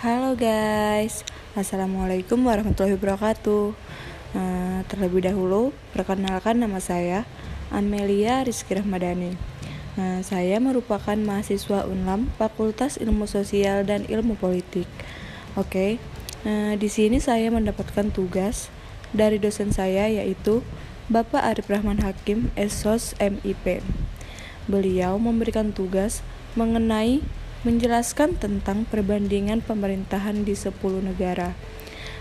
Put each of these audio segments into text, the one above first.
Halo guys, Assalamualaikum warahmatullahi wabarakatuh. Uh, Terlebih dahulu, perkenalkan nama saya Amelia Rizky Rahmadani uh, Saya merupakan mahasiswa UNLAM Fakultas Ilmu Sosial dan Ilmu Politik. Oke, okay. uh, di sini saya mendapatkan tugas dari dosen saya yaitu Bapak Arif Rahman Hakim, Esos MIP Beliau memberikan tugas mengenai menjelaskan tentang perbandingan pemerintahan di 10 negara.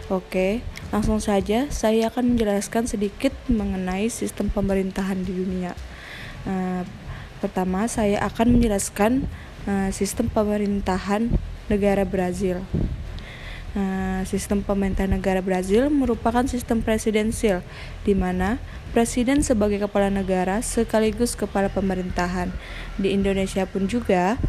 Oke, langsung saja saya akan menjelaskan sedikit mengenai sistem pemerintahan di dunia. Uh, pertama, saya akan menjelaskan uh, sistem pemerintahan negara Brazil. Uh, sistem pemerintahan negara Brazil merupakan sistem presidensial, di mana presiden sebagai kepala negara sekaligus kepala pemerintahan. Di Indonesia pun juga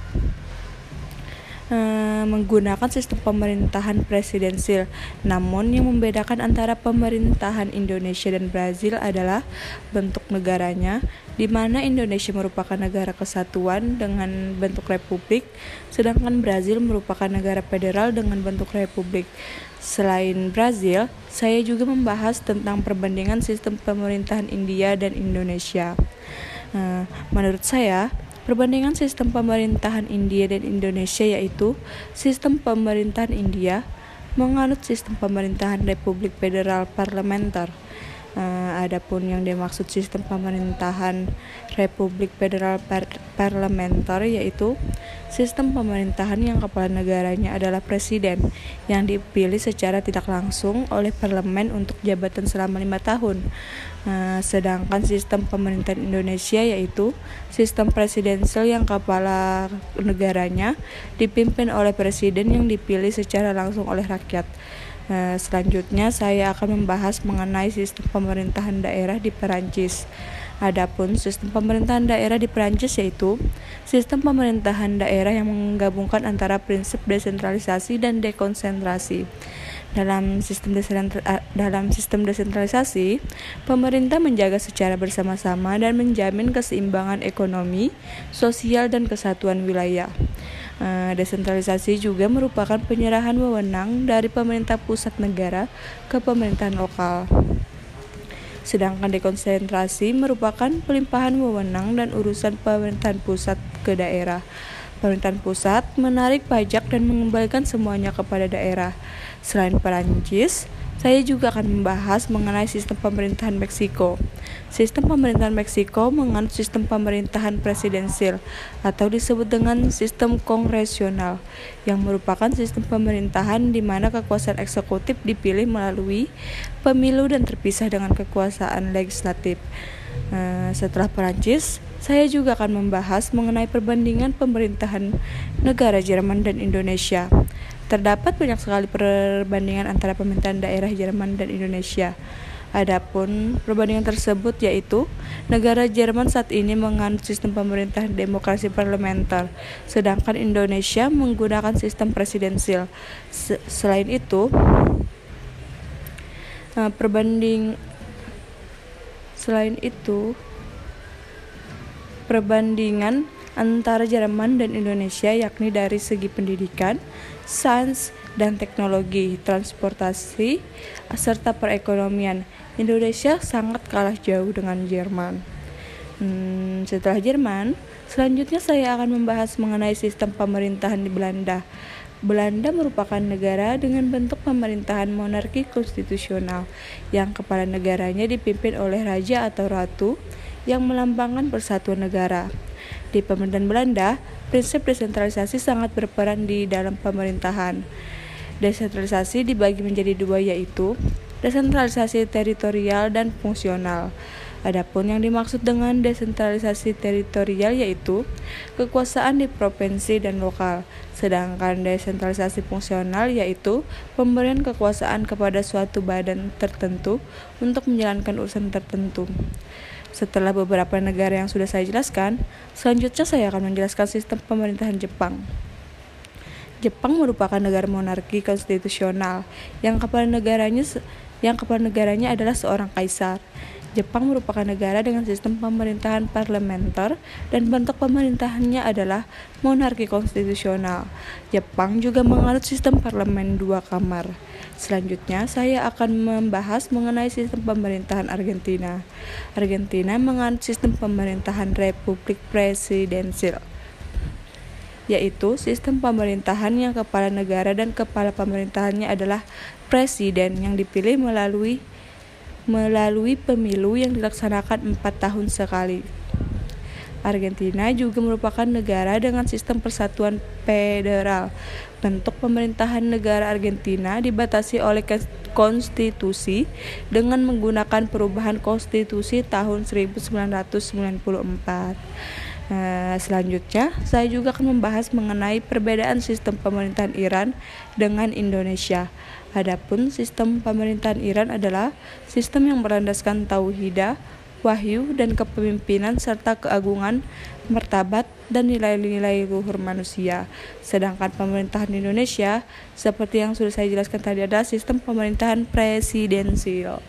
Eh, menggunakan sistem pemerintahan presidensil. Namun yang membedakan antara pemerintahan Indonesia dan Brazil adalah bentuk negaranya, di mana Indonesia merupakan negara kesatuan dengan bentuk republik, sedangkan Brazil merupakan negara federal dengan bentuk republik. Selain Brazil, saya juga membahas tentang perbandingan sistem pemerintahan India dan Indonesia. Uh, menurut saya, Perbandingan sistem pemerintahan India dan Indonesia yaitu sistem pemerintahan India menganut sistem pemerintahan Republik Federal Parlementer. Uh, adapun yang dimaksud sistem pemerintahan Republik Federal Par Parlementer yaitu sistem pemerintahan yang kepala negaranya adalah presiden yang dipilih secara tidak langsung oleh parlemen untuk jabatan selama lima tahun. Uh, sedangkan sistem pemerintahan Indonesia yaitu sistem presidensial yang kepala negaranya dipimpin oleh presiden yang dipilih secara langsung oleh rakyat. Nah, selanjutnya saya akan membahas mengenai sistem pemerintahan daerah di Perancis. Adapun sistem pemerintahan daerah di Perancis yaitu sistem pemerintahan daerah yang menggabungkan antara prinsip desentralisasi dan dekonsentrasi. Dalam sistem dalam sistem desentralisasi, pemerintah menjaga secara bersama-sama dan menjamin keseimbangan ekonomi, sosial dan kesatuan wilayah. Eh, desentralisasi juga merupakan penyerahan wewenang dari pemerintah pusat negara ke pemerintahan lokal. Sedangkan dekonsentrasi merupakan pelimpahan wewenang dan urusan pemerintahan pusat ke daerah. Pemerintahan pusat menarik pajak dan mengembalikan semuanya kepada daerah. Selain Perancis, saya juga akan membahas mengenai sistem pemerintahan Meksiko. Sistem pemerintahan Meksiko menganut sistem pemerintahan presidensil atau disebut dengan sistem kongresional yang merupakan sistem pemerintahan di mana kekuasaan eksekutif dipilih melalui pemilu dan terpisah dengan kekuasaan legislatif. Uh, setelah Perancis, saya juga akan membahas mengenai perbandingan pemerintahan negara Jerman dan Indonesia. Terdapat banyak sekali perbandingan antara pemerintahan daerah Jerman dan Indonesia. Adapun perbandingan tersebut yaitu negara Jerman saat ini menganut sistem pemerintahan demokrasi parlementer, sedangkan Indonesia menggunakan sistem presidensil. Selain itu, eh, perbanding selain itu perbandingan antara Jerman dan Indonesia yakni dari segi pendidikan, sains dan teknologi, transportasi, serta perekonomian. Indonesia sangat kalah jauh dengan Jerman. Hmm, setelah Jerman, selanjutnya saya akan membahas mengenai sistem pemerintahan di Belanda. Belanda merupakan negara dengan bentuk pemerintahan monarki konstitusional yang kepala negaranya dipimpin oleh raja atau ratu yang melambangkan persatuan negara. Di pemerintahan Belanda, prinsip desentralisasi sangat berperan di dalam pemerintahan. Desentralisasi dibagi menjadi dua yaitu desentralisasi teritorial dan fungsional. Adapun yang dimaksud dengan desentralisasi teritorial yaitu kekuasaan di provinsi dan lokal, sedangkan desentralisasi fungsional yaitu pemberian kekuasaan kepada suatu badan tertentu untuk menjalankan urusan tertentu. Setelah beberapa negara yang sudah saya jelaskan, selanjutnya saya akan menjelaskan sistem pemerintahan Jepang. Jepang merupakan negara monarki konstitusional yang kepala negaranya yang kepala negaranya adalah seorang kaisar. Jepang merupakan negara dengan sistem pemerintahan parlementer dan bentuk pemerintahannya adalah monarki konstitusional. Jepang juga menganut sistem parlemen dua kamar. Selanjutnya, saya akan membahas mengenai sistem pemerintahan Argentina. Argentina menganut sistem pemerintahan republik presidensil yaitu sistem pemerintahan yang kepala negara dan kepala pemerintahannya adalah presiden yang dipilih melalui melalui pemilu yang dilaksanakan empat tahun sekali. Argentina juga merupakan negara dengan sistem persatuan federal. Bentuk pemerintahan negara Argentina dibatasi oleh konstitusi dengan menggunakan perubahan konstitusi tahun 1994. Nah, selanjutnya, saya juga akan membahas mengenai perbedaan sistem pemerintahan Iran dengan Indonesia. Adapun sistem pemerintahan Iran adalah sistem yang berlandaskan tauhidah, wahyu, dan kepemimpinan serta keagungan, martabat, dan nilai-nilai luhur manusia. Sedangkan pemerintahan Indonesia, seperti yang sudah saya jelaskan tadi, adalah sistem pemerintahan presidensial.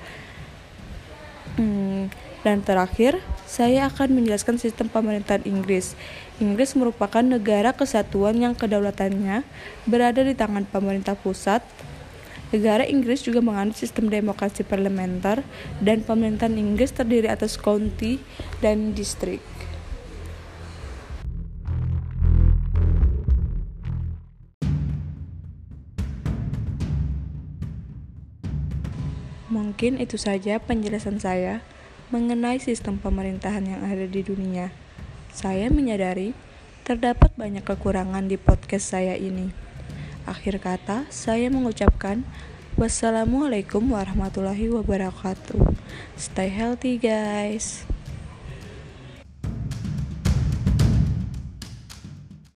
Hmm, dan terakhir, saya akan menjelaskan sistem pemerintahan Inggris. Inggris merupakan negara kesatuan yang kedaulatannya berada di tangan pemerintah pusat. Negara Inggris juga menganut sistem demokrasi parlementer dan pemerintahan Inggris terdiri atas county dan distrik. Mungkin itu saja penjelasan saya mengenai sistem pemerintahan yang ada di dunia. Saya menyadari terdapat banyak kekurangan di podcast saya ini. Akhir kata, saya mengucapkan wassalamualaikum warahmatullahi wabarakatuh. Stay healthy, guys.